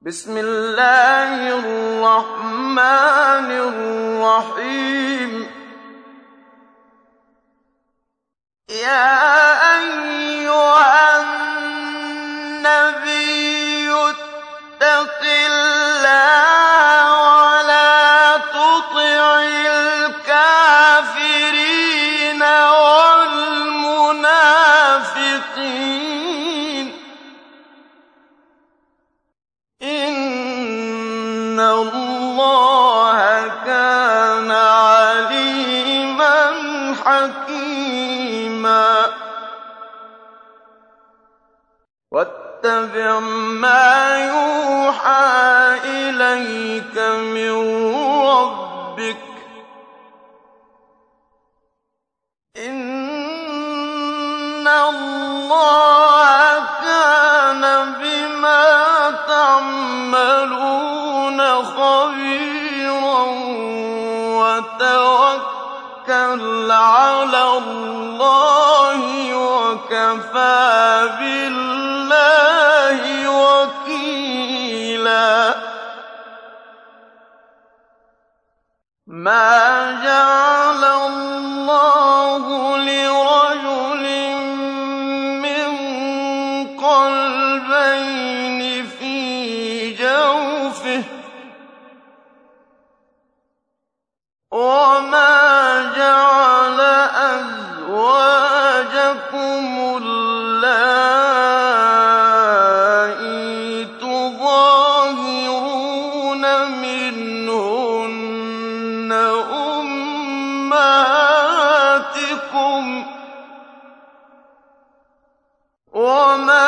بسم الله الرحمن الرحيم. يا أيها النبي اتق الله واتبع ما يوحى إليك من ربك. إن الله كان بما تعملون خبيرا وتوكل على الله وكفى بالله وكيلا. ما جعل الله لرسول وما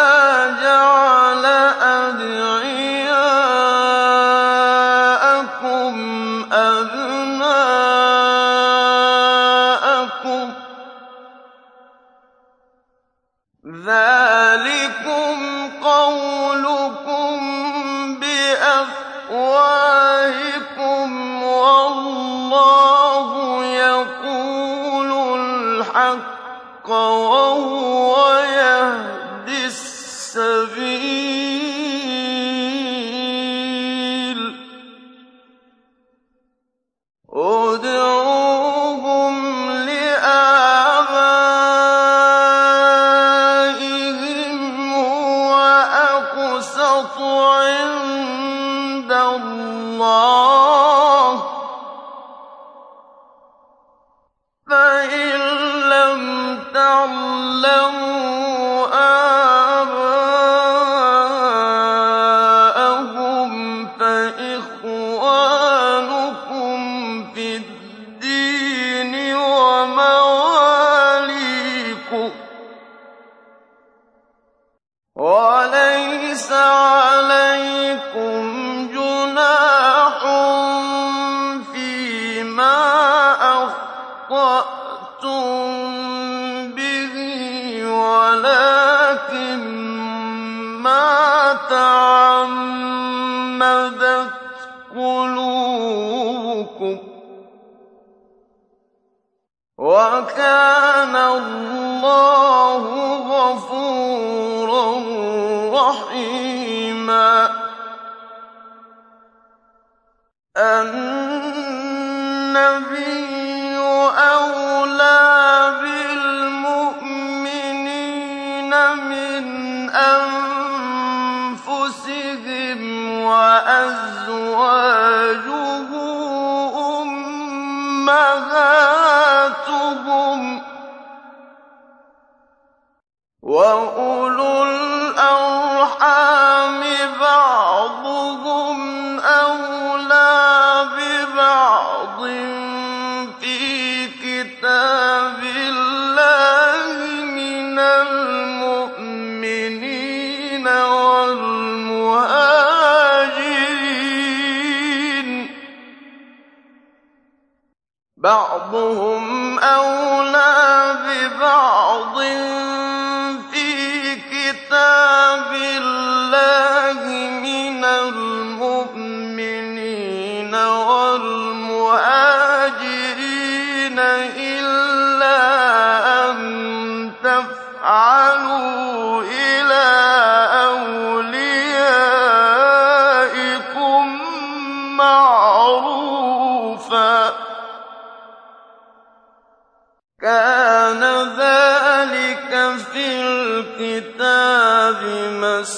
أنفسهم وأزواجه أمهاتهم وأولو الأرحام بَعْضُهُمْ أَوْلَىٰ بِبَعْضٍ. الكتاب مسجدا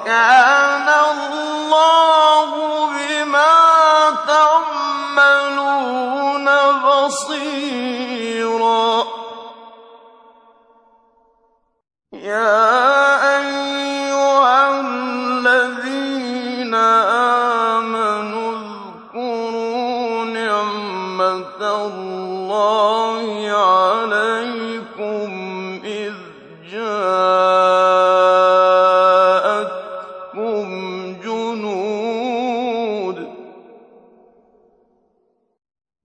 وكان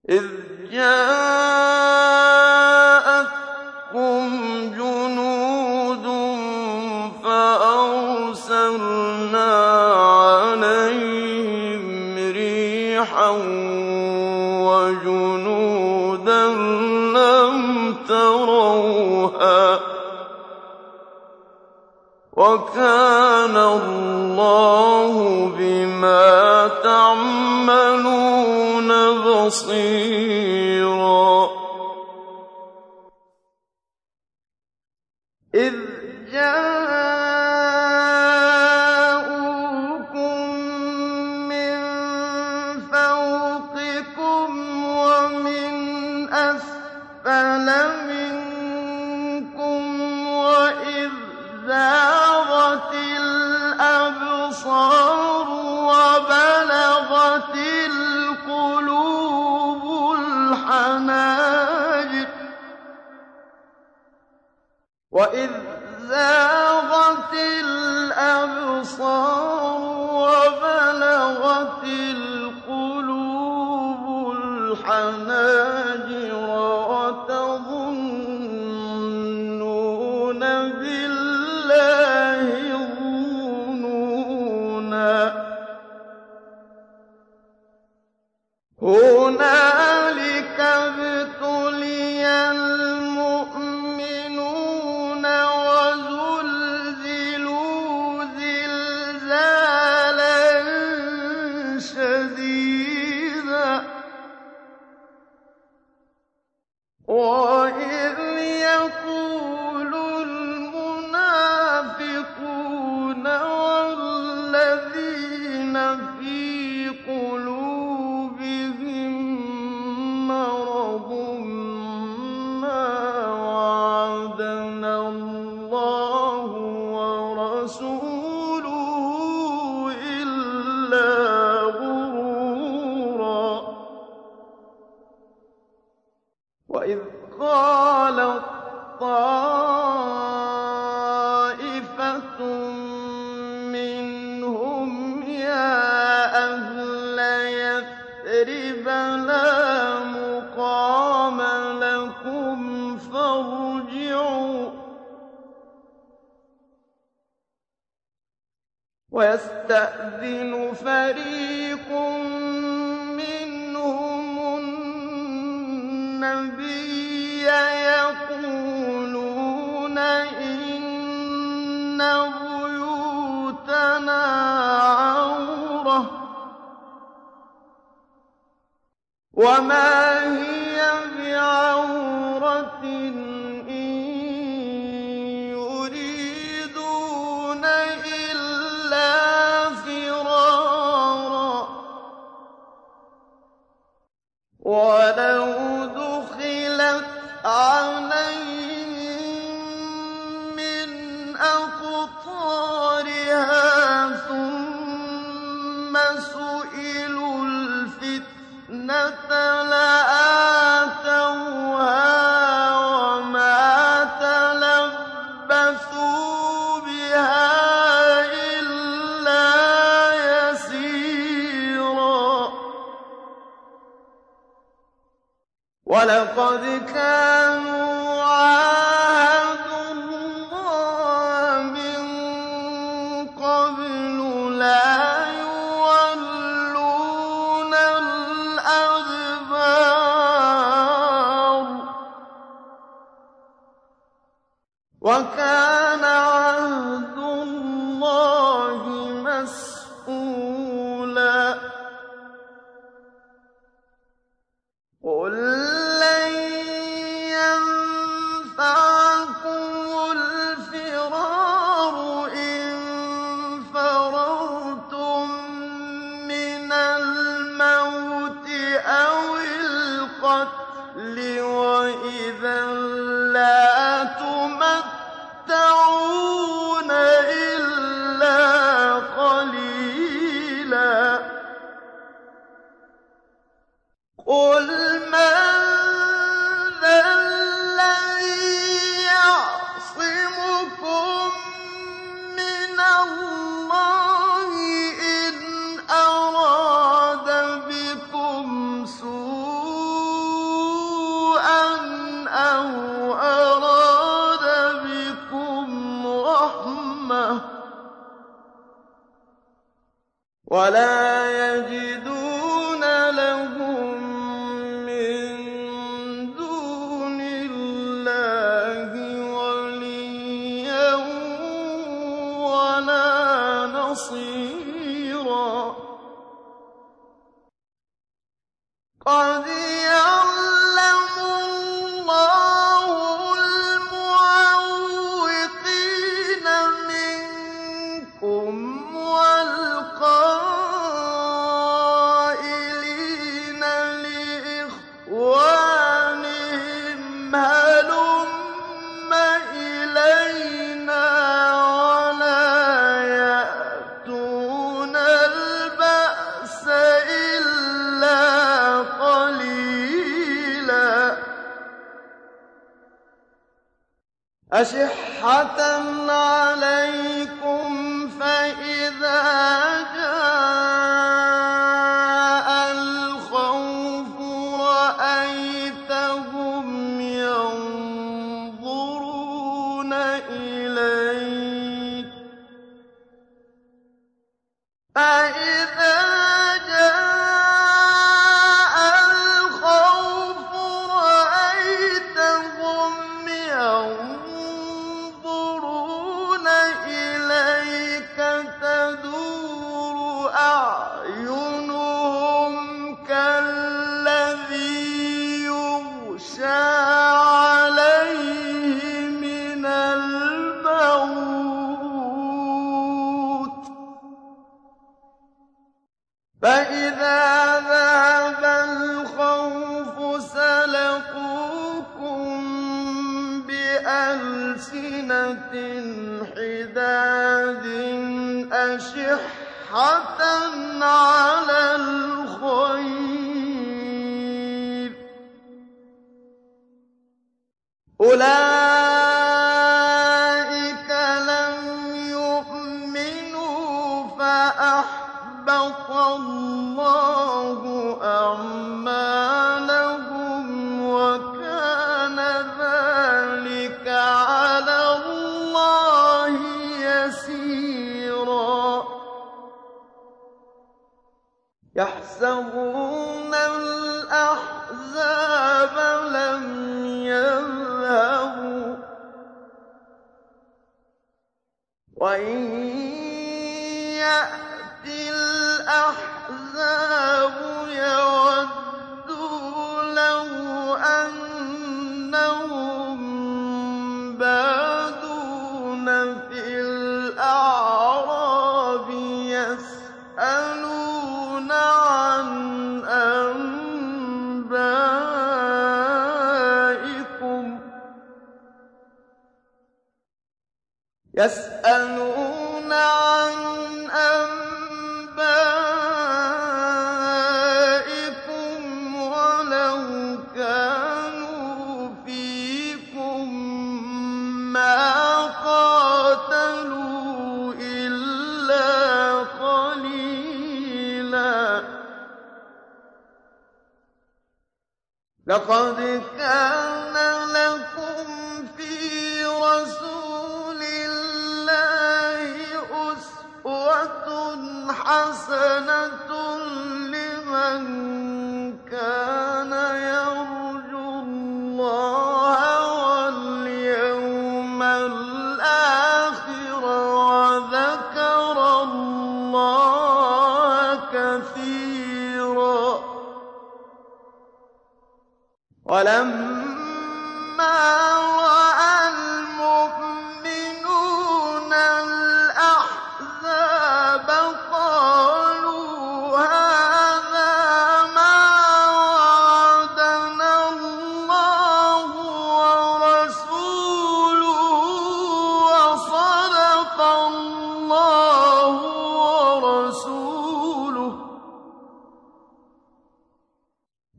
إذ جاءتكم جنود عليهم ريحا وجنودا لم تروها وكان الله بصيرا في قلوبهم أَشِحَّةً عَلَيْكُمْ ۖ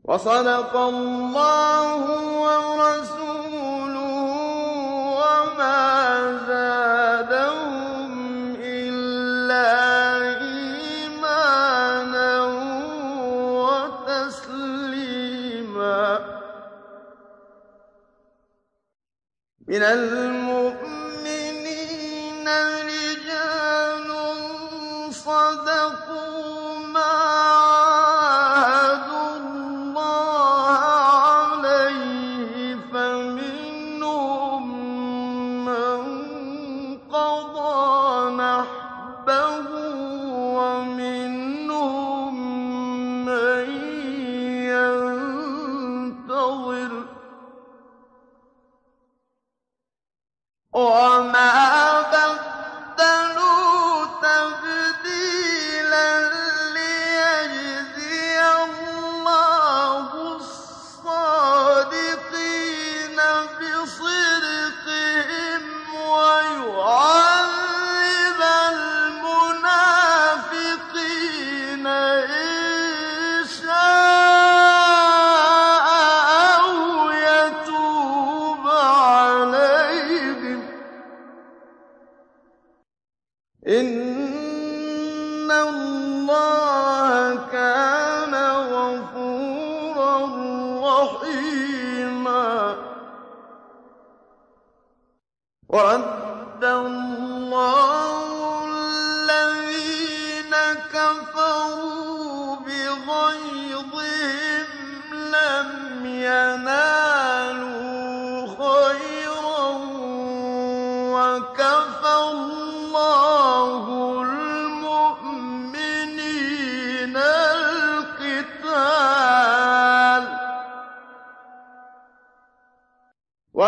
وصدق الله ورسوله وما زادهم إلا إيمانا وتسليما. من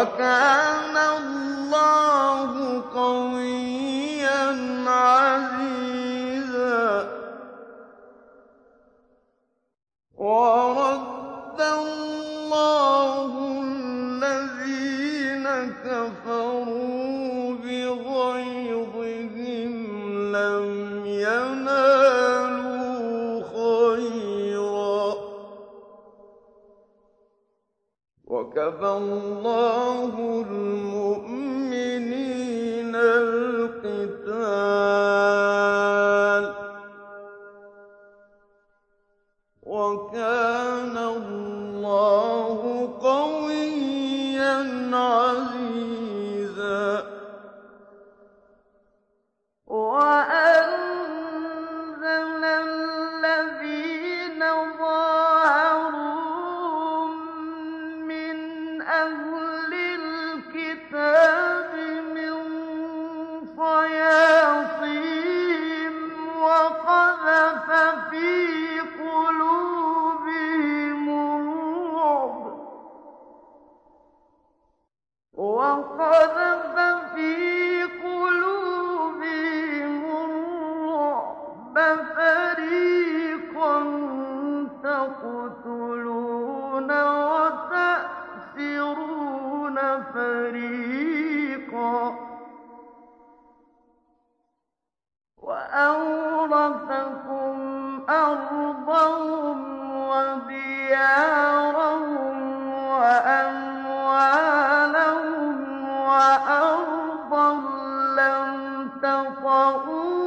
وكان فوقهم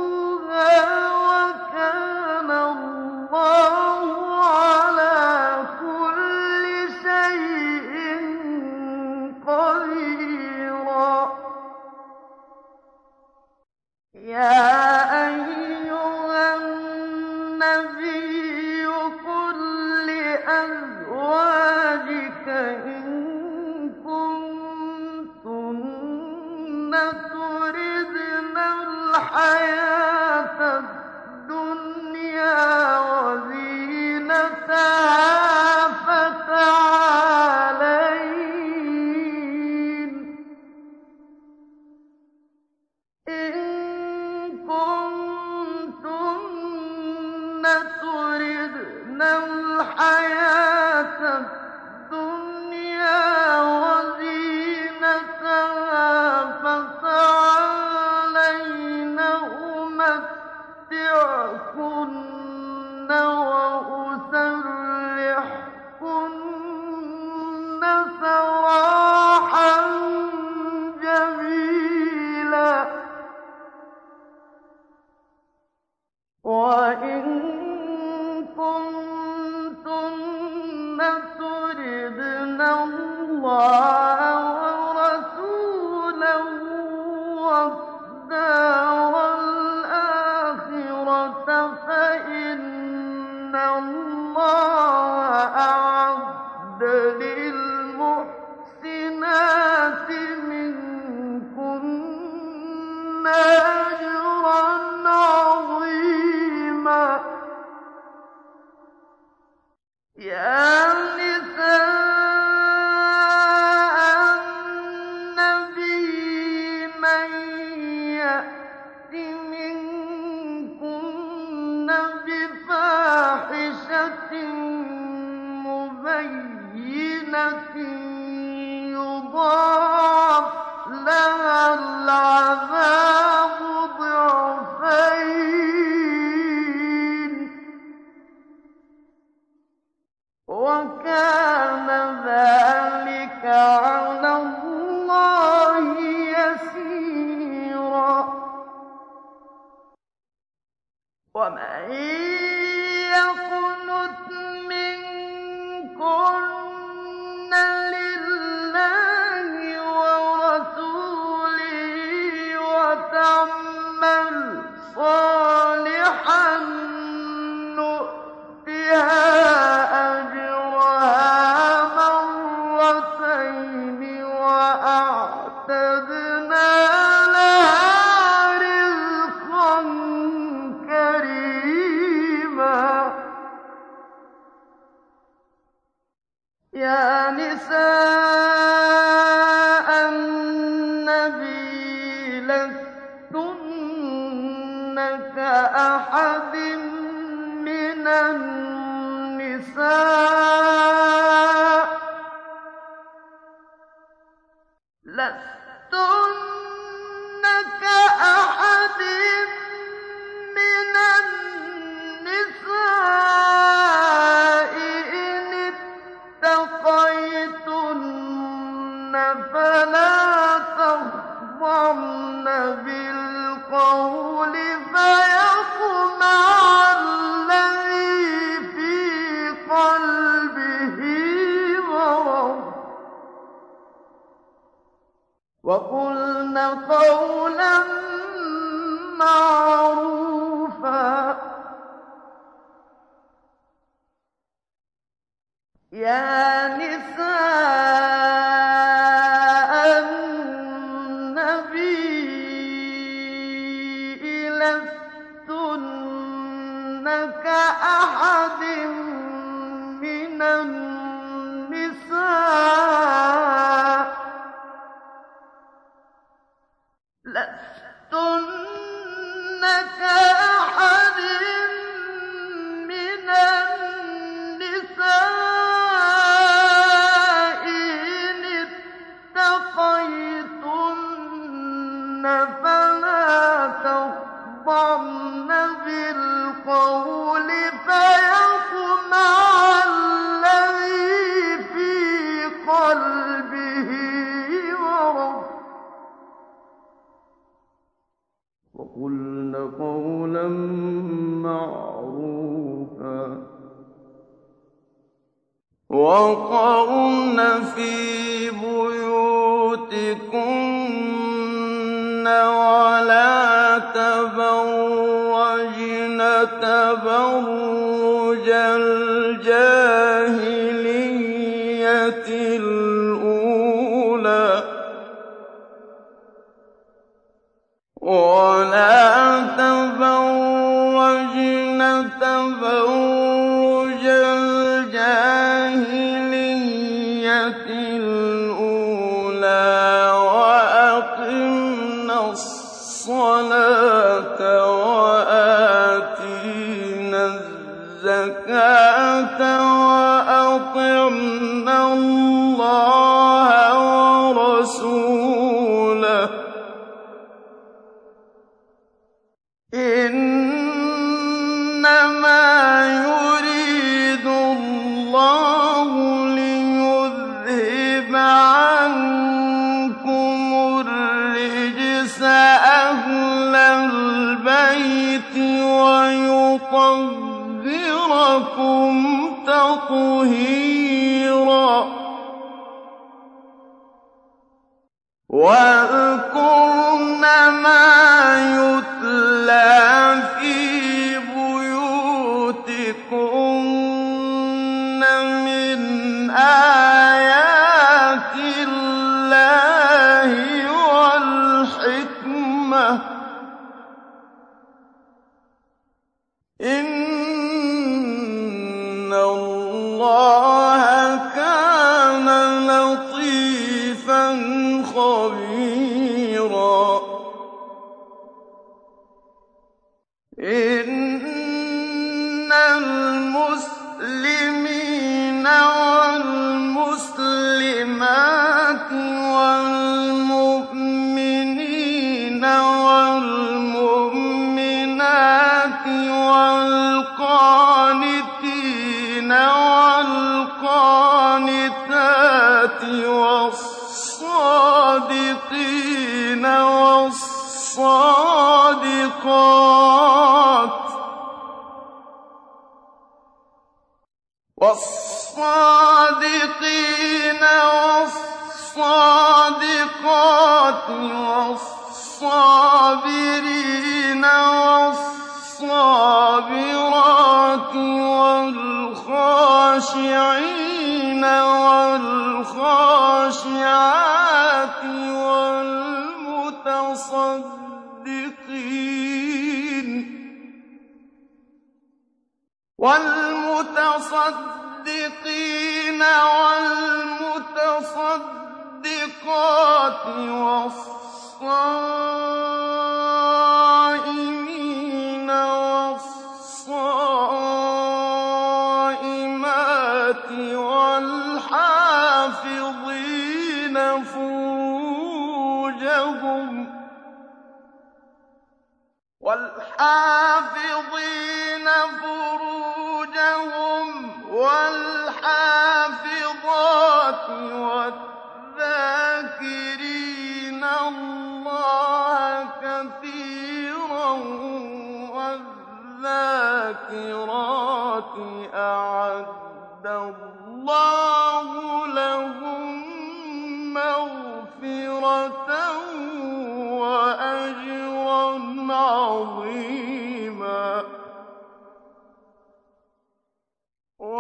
فلا تخضعن بالقول تَبَرُّجَ الْجَاهِلِيَّةِ وَأَطِعْنَ اللَّهَ وَرَسُولَهُ ۚ. إِنَّمَا يُرِيدُ اللَّهُ لِيُذْهِبَ عَنكُمُ الرِّجْسَ أَهْلَ الْبَيْتِ وَيُطَهِّرَكُمْ تَطْهِيرًا. وَاذْكُرْنَ مَا يُتْلَىٰ وَالصَّادِقَاتِ وَالصَّابِرِينَ وَالصَّابِرَاتِ وَالْخَاشِعِينَ وَالْمُتَصَدِّقِينَ وَالْمُتَصَدِّقَاتِ وَالصَّائِمِينَ وَالصَّائِمَاتِ وَالْحَافِظِينَ فُرُوجَهُمْ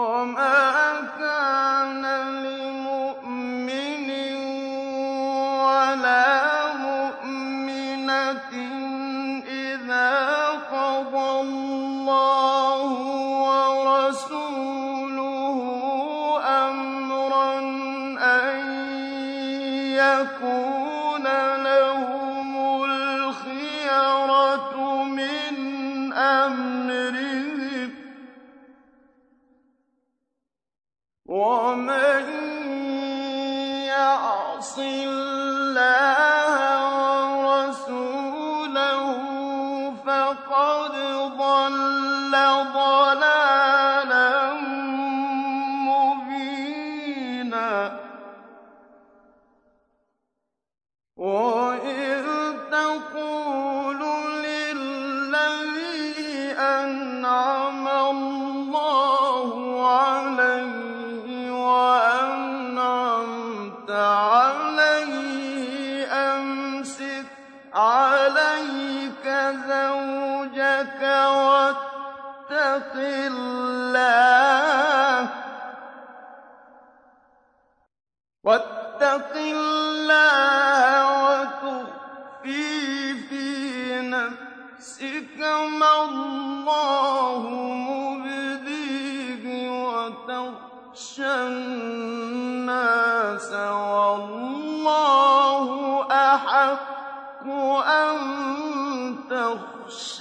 وَمَا فَقَدْ ضَلَّ ضَلَالًا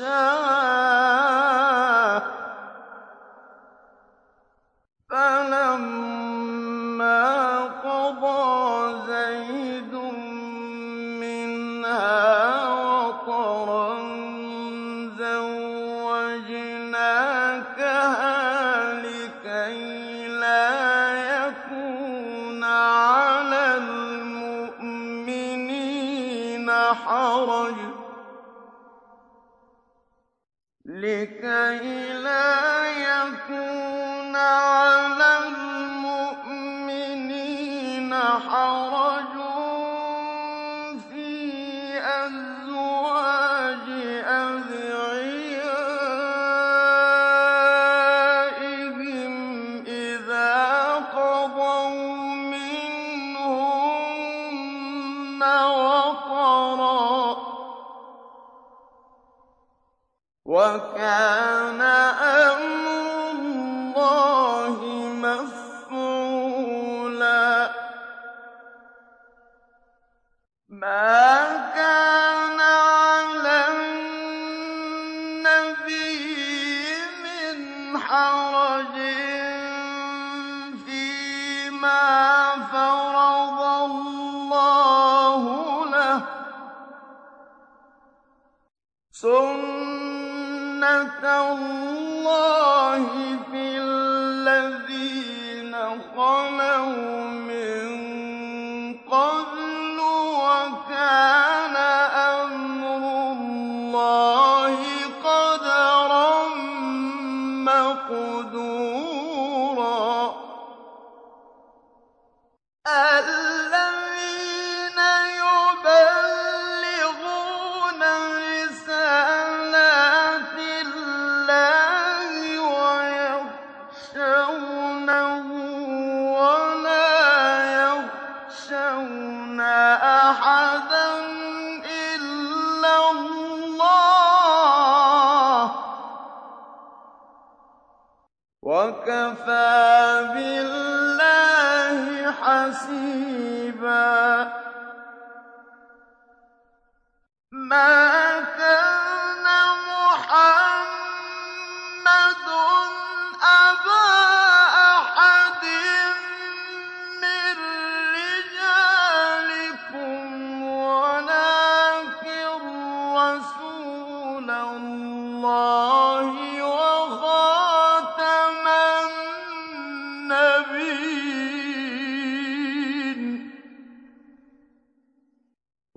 تَخْشَاهُ ۖ وَطَرًا ۚ وَكَانَ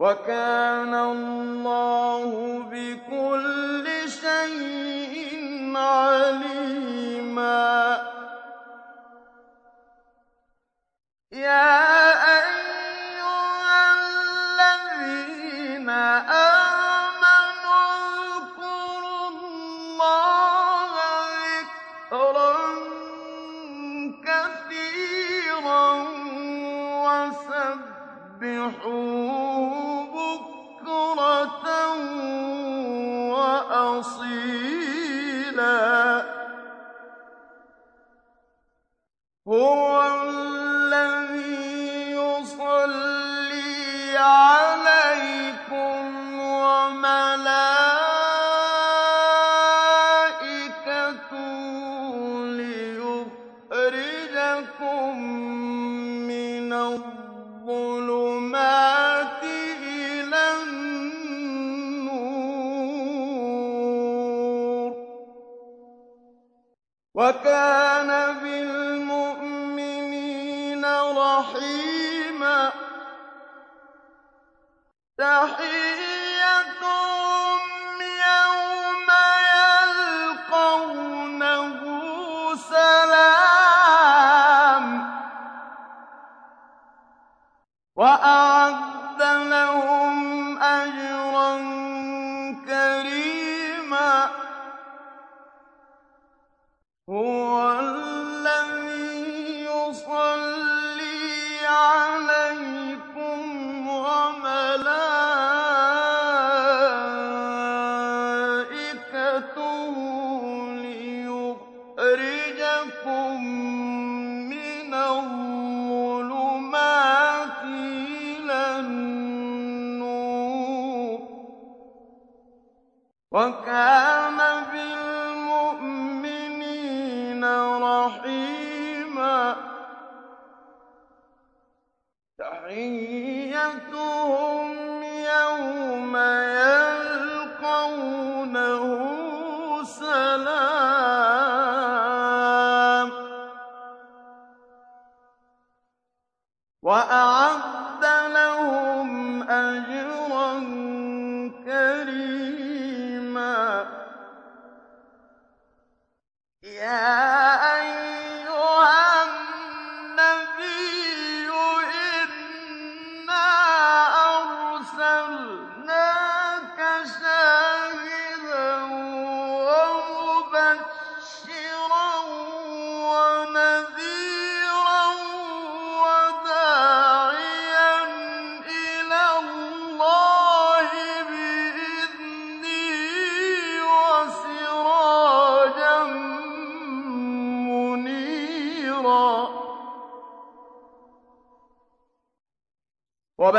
وَكَانَ اللَّهُ بِكُلِّ شَيْءٍ عَلِيمًا. يَا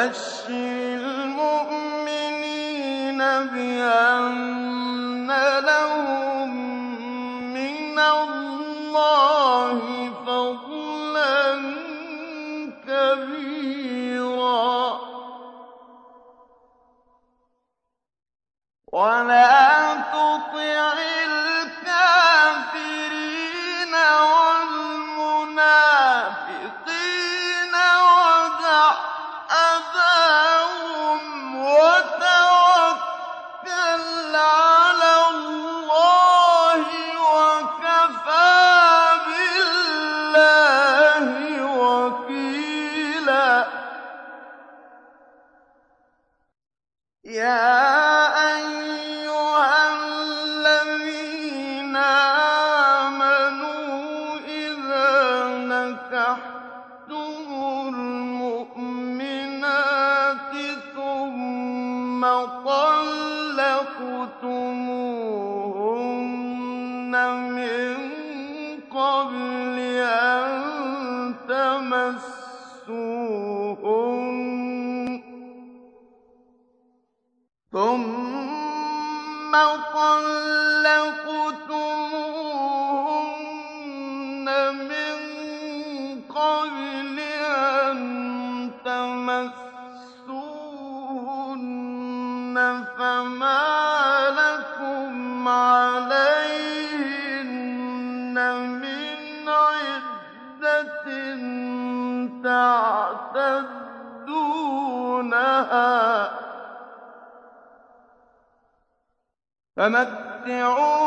وَبَشِّرِ فَمَتِّعُوهُنَّ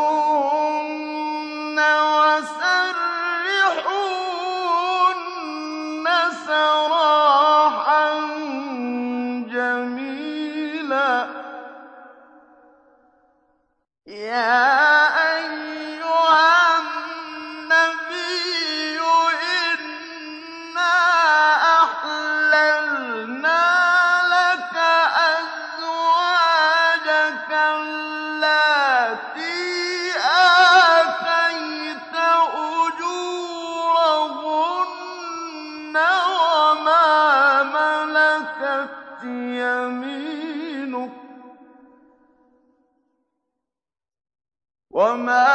وَمَا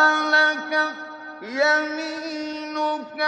مَلَكَتْ يَمِينُكَ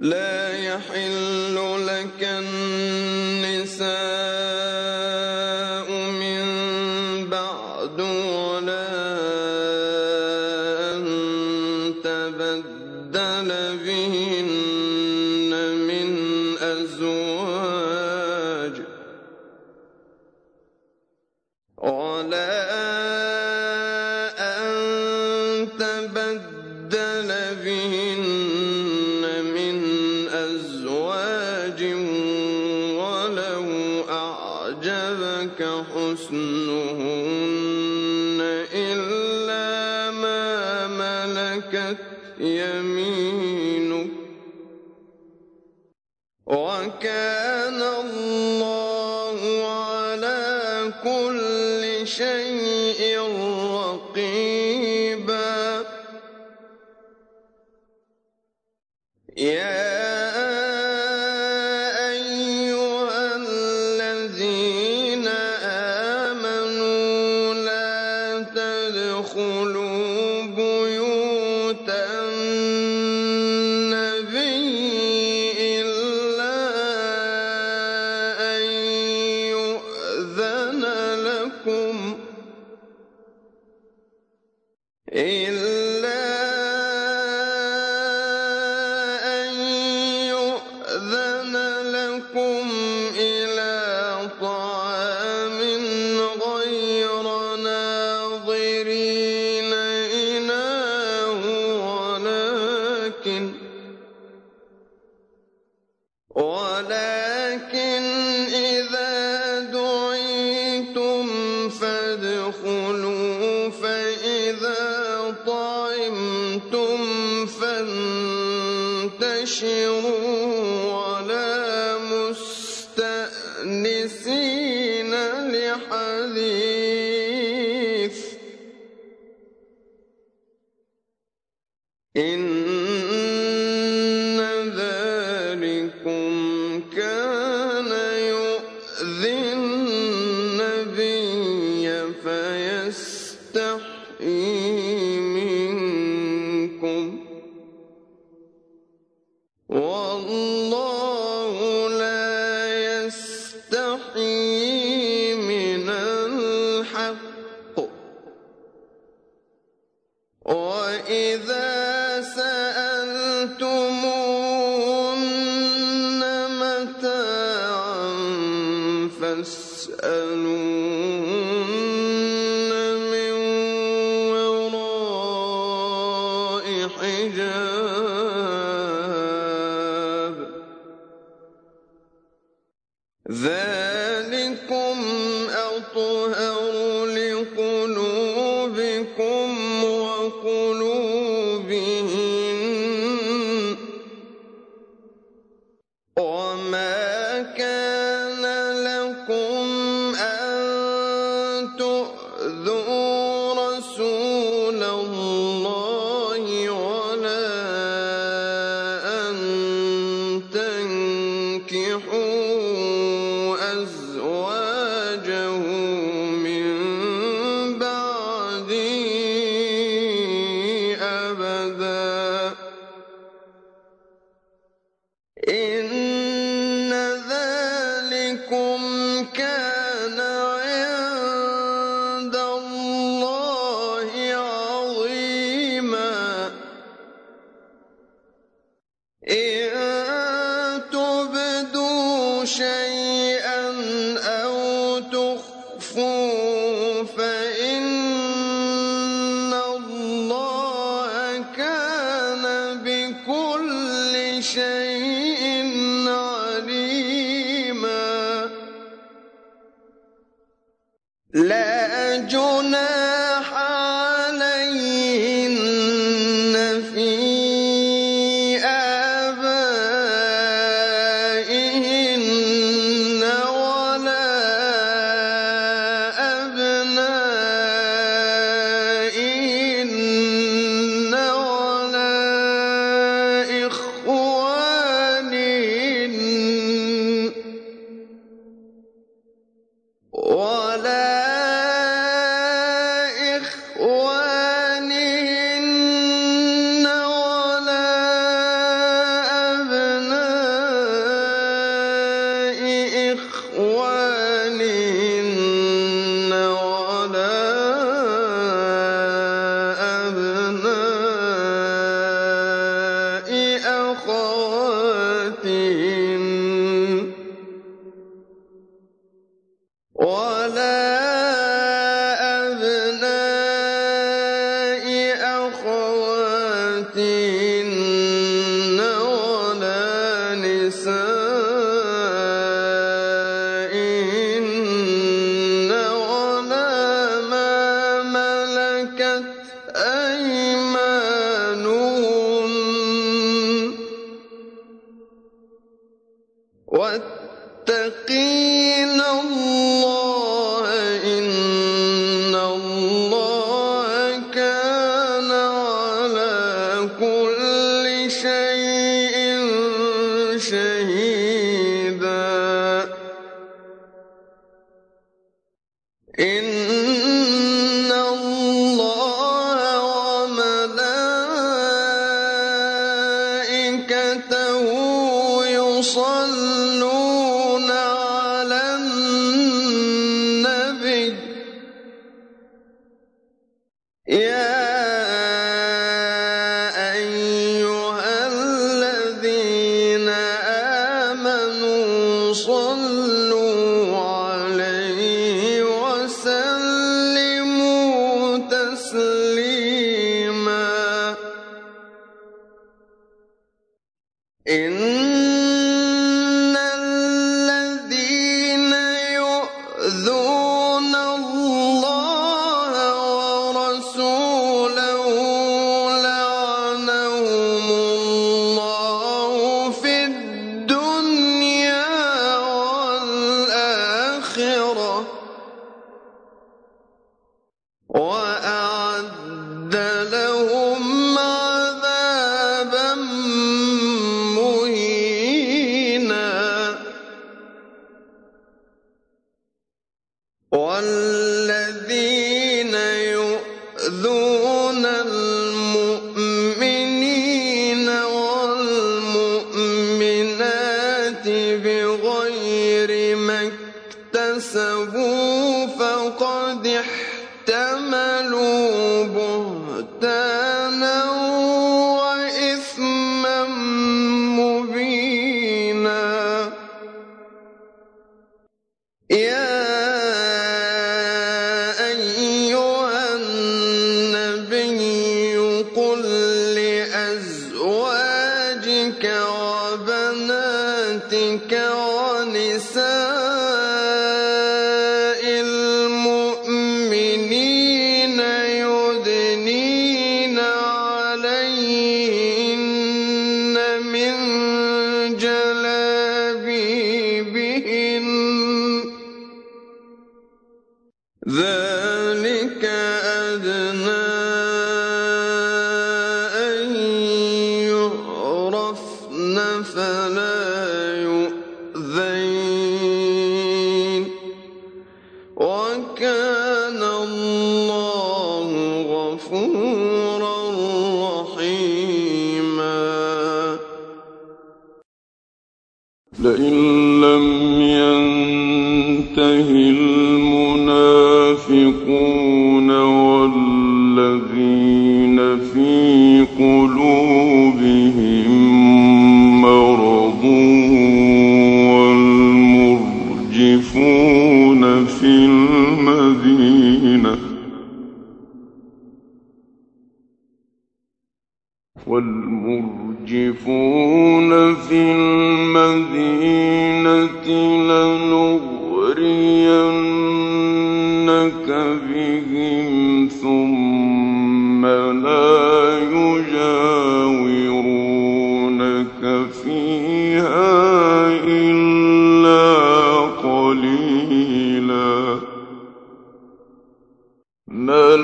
لَّا يَحِلُّ واتقين الله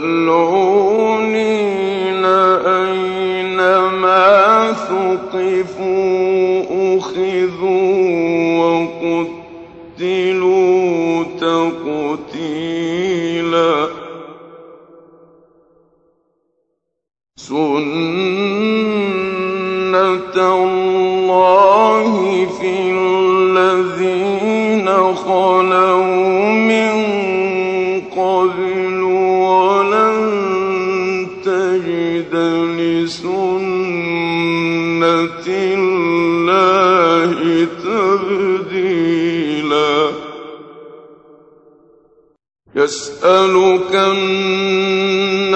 خذلوني يسألك الناس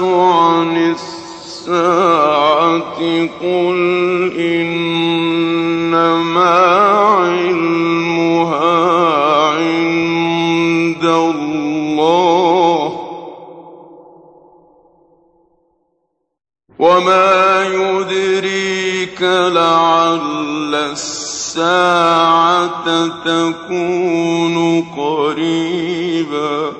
عن الساعة قل إنما علمها عند الله وما يدريك لعل الساعة تكون قريبا.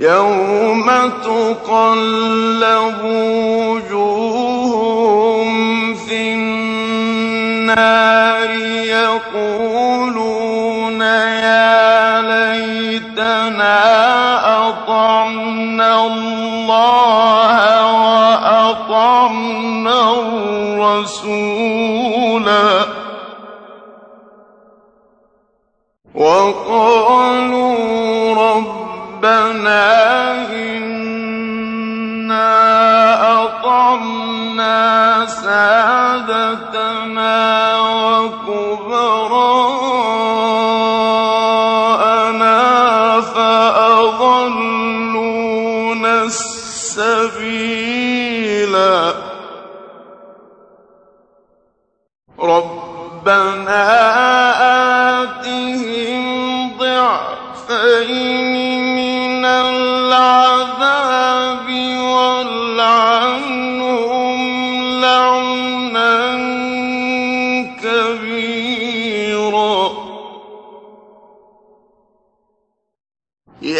يوم تقلب وجوههم في النار يقولون يا ليتنا أطعنا الله وأطعنا الرسول عبادتنا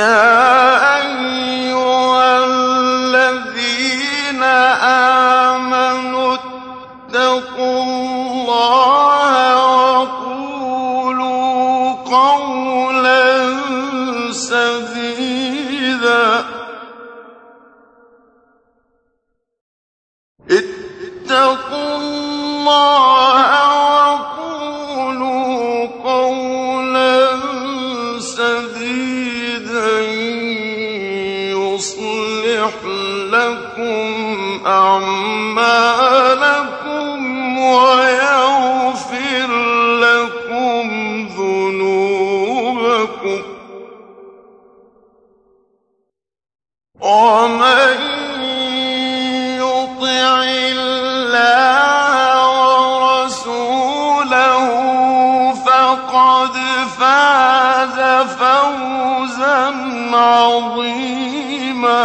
يا له فقد فاز فوزا عظيما.